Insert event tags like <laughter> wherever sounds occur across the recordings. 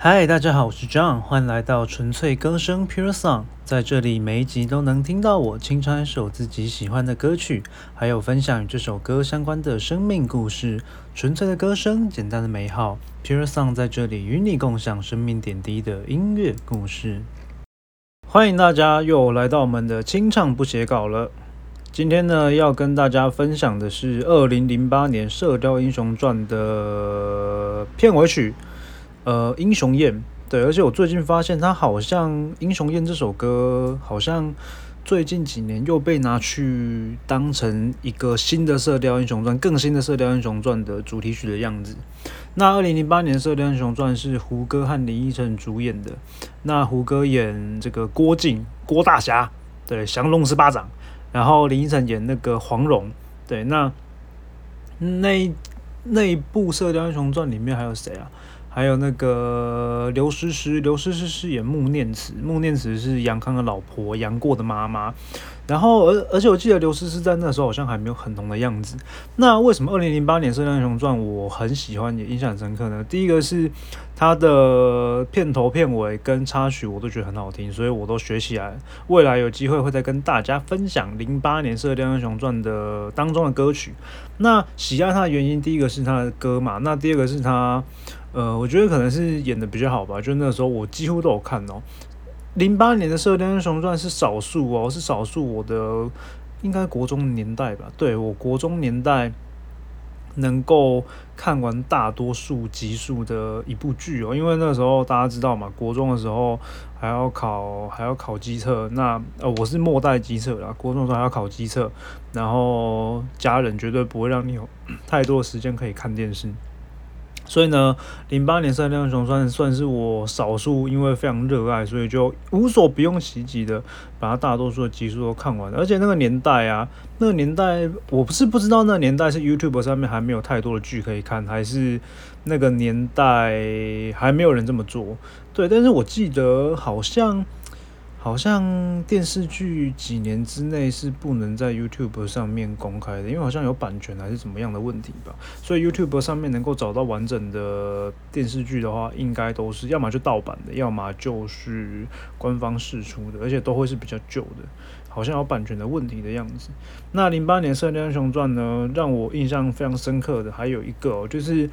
嗨，大家好，我是 John，欢迎来到纯粹歌声 Pure Song。在这里，每一集都能听到我清唱一首自己喜欢的歌曲，还有分享与这首歌相关的生命故事。纯粹的歌声，简单的美好，Pure Song 在这里与你共享生命点滴的音乐故事。欢迎大家又来到我们的清唱不写稿了。今天呢，要跟大家分享的是二零零八年《射雕英雄传》的片尾曲。呃，英雄宴，对，而且我最近发现，他好像《英雄宴》这首歌，好像最近几年又被拿去当成一个新的《射雕英雄传》、更新的《射雕英雄传》的主题曲的样子。那二零零八年《射雕英雄传》是胡歌和林依晨主演的，那胡歌演这个郭靖，郭大侠，对，降龙十八掌，然后林依晨演那个黄蓉，对，那那那一部《射雕英雄传》里面还有谁啊？还有那个刘诗诗，刘诗诗饰演穆念慈，穆念慈是杨康的老婆，杨过的妈妈。然后，而而且我记得刘诗诗在那时候好像还没有很红的样子。那为什么二零零八年《射雕英雄传》我很喜欢，也印象深刻呢？第一个是它的片头、片尾跟插曲我都觉得很好听，所以我都学起来。未来有机会会再跟大家分享零八年《射雕英雄传》的当中的歌曲。那喜爱它的原因，第一个是它的歌嘛，那第二个是它。呃，我觉得可能是演的比较好吧，就那时候我几乎都有看哦。零八年的《射雕英雄传》是少数哦，是少数我的应该国中年代吧？对我国中年代能够看完大多数集数的一部剧哦，因为那时候大家知道嘛，国中的时候还要考还要考机测，那呃我是末代机测啦，国中的时候还要考机测，然后家人绝对不会让你有太多的时间可以看电视。所以呢，零八年《射雕英雄》算是我少数因为非常热爱，所以就无所不用其极的把它大多数的集数都看完。而且那个年代啊，那个年代我不是不知道，那个年代是 YouTube 上面还没有太多的剧可以看，还是那个年代还没有人这么做。对，但是我记得好像。好像电视剧几年之内是不能在 YouTube 上面公开的，因为好像有版权还是怎么样的问题吧。所以 YouTube 上面能够找到完整的电视剧的话，应该都是要么就盗版的，要么就是官方释出的，而且都会是比较旧的，好像有版权的问题的样子。那零八年《射雕英雄传》呢，让我印象非常深刻的还有一个就是。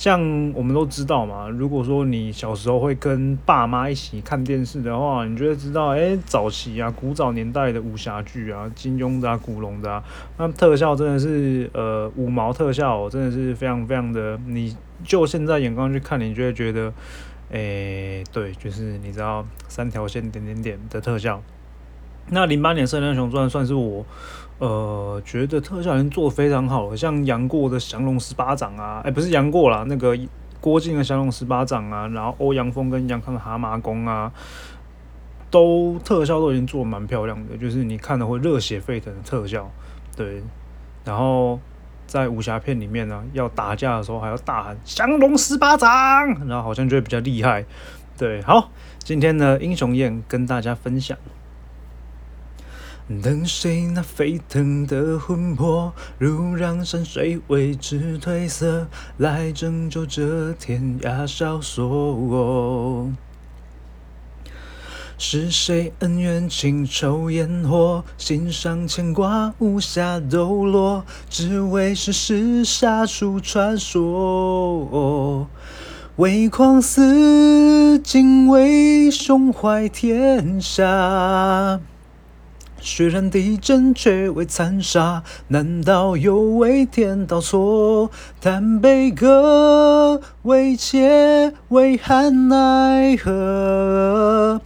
像我们都知道嘛，如果说你小时候会跟爸妈一起看电视的话，你就会知道，哎，早期啊，古早年代的武侠剧啊，金庸的啊，古龙的啊，那特效真的是，呃，五毛特效，真的是非常非常的，你就现在眼光去看，你就会觉得，哎，对，就是你知道三条线点点点的特效。那零八年《射雕英雄传》算是我。呃，觉得特效已经做的非常好了，像杨过的降龙十八掌啊，哎，不是杨过啦，那个郭靖的降龙十八掌啊，然后欧阳锋跟杨康的蛤蟆功啊，都特效都已经做的蛮漂亮的，就是你看的会热血沸腾的特效，对。然后在武侠片里面呢，要打架的时候还要大喊降龙十八掌，然后好像就会比较厉害，对。好，今天呢英雄宴跟大家分享。等谁那沸腾的魂魄，如让山水为之褪色，来拯救这天涯萧索。是谁恩怨情仇烟火，心上牵挂无暇抖落，只为世事杀出传说。唯狂思，敬畏胸怀天下。血染地震，却未残杀，难道又为天道错？叹悲歌，未切，为憾奈何？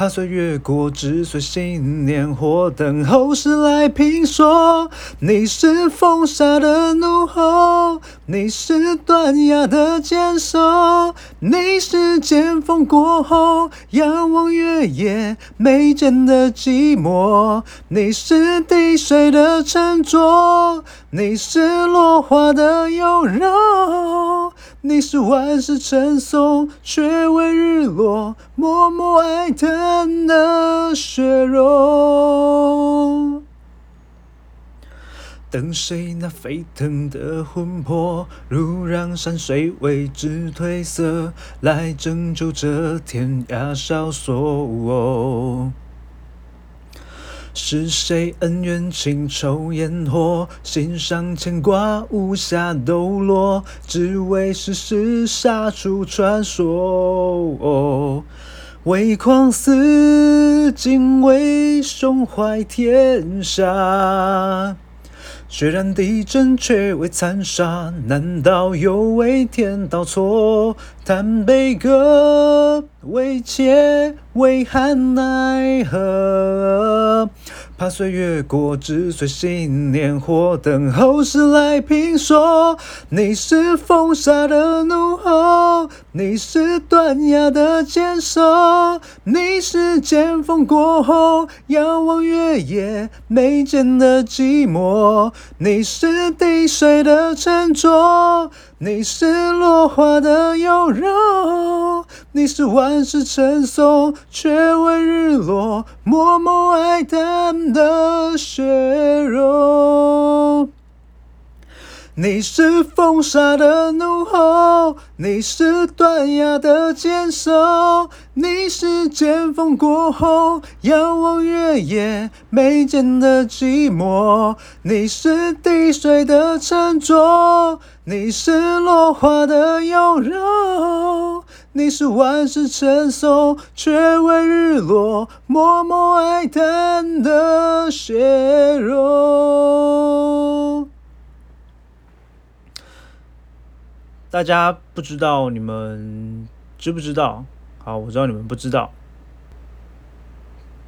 怕岁月过，只随信念，或等后世来评说。你是风沙的怒吼，你是断崖的坚守，你是剑锋过后仰望月夜眉间的寂寞，你是滴水的沉着，你是落花的优柔。你是万世称颂，却为日落，默默哀叹的血肉。等谁那沸腾的魂魄，如让山水为之褪色，来拯救这天涯萧索。是谁恩怨情仇烟火，心上牵挂无暇抖落，只为世事杀出传说。唯狂似，敬畏胸怀天下。虽然地震，却未残杀，难道又为天道错？叹悲歌，为切，为憾奈何？怕岁月过，只随信念活，等后世来评说。你是风沙的怒，你是断崖的坚守，你是剑锋过后遥望月夜眉间的寂寞，你是滴水的沉着，你是落花的优柔，你是万世称颂，却为日落，默默哀叹。的血肉，你是风沙的怒吼，你是断崖的坚守，你是剑锋过后遥望月夜眉间的寂寞，你是滴水的沉着，你是落花的优柔。你是万世称颂，却为日落，默默哀叹的血肉。大家不知道，你们知不知道？好，我知道你们不知道。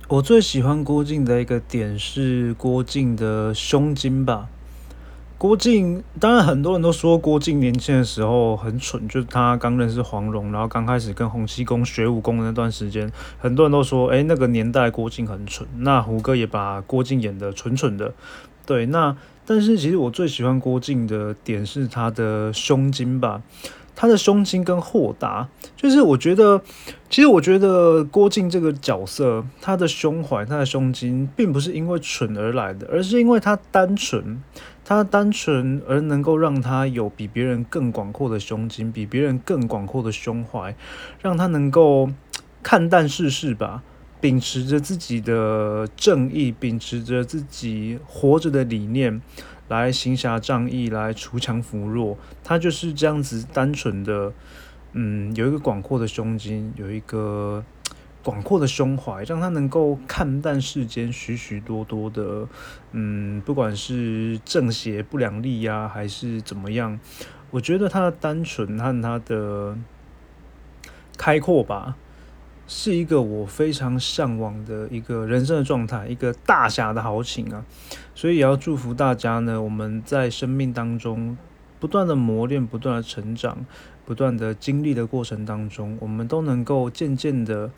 我最喜欢郭靖的一个点是郭靖的胸襟吧。郭靖，当然很多人都说郭靖年轻的时候很蠢，就是他刚认识黄蓉，然后刚开始跟洪七公学武功的那段时间，很多人都说，哎，那个年代郭靖很蠢。那胡歌也把郭靖演的蠢蠢的，对。那但是其实我最喜欢郭靖的点是他的胸襟吧，他的胸襟跟豁达，就是我觉得，其实我觉得郭靖这个角色，他的胸怀、他的胸襟，并不是因为蠢而来的，而是因为他单纯。他单纯而能够让他有比别人更广阔的胸襟，比别人更广阔的胸怀，让他能够 <tsk> 看淡世事吧，秉持着自己的正义，秉持着自己活着的理念，来行侠仗义，来锄强扶弱。他就是这样子单纯的，嗯，有一个广阔的胸襟，有一个。广阔的胸怀，让他能够看淡世间许许多多的，嗯，不管是正邪不两立呀，还是怎么样，我觉得他的单纯和他的开阔吧，是一个我非常向往的一个人生的状态，一个大侠的豪情啊！所以也要祝福大家呢，我们在生命当中不断的磨练，不断的成长，不断的经历的过程当中，我们都能够渐渐的。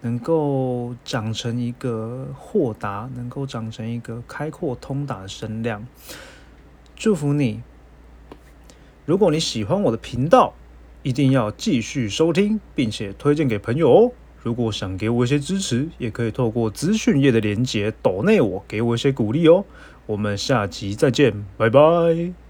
能够长成一个豁达，能够长成一个开阔通达的声量，祝福你。如果你喜欢我的频道，一定要继续收听，并且推荐给朋友哦。如果想给我一些支持，也可以透过资讯页的连结抖内我，给我一些鼓励哦。我们下集再见，拜拜。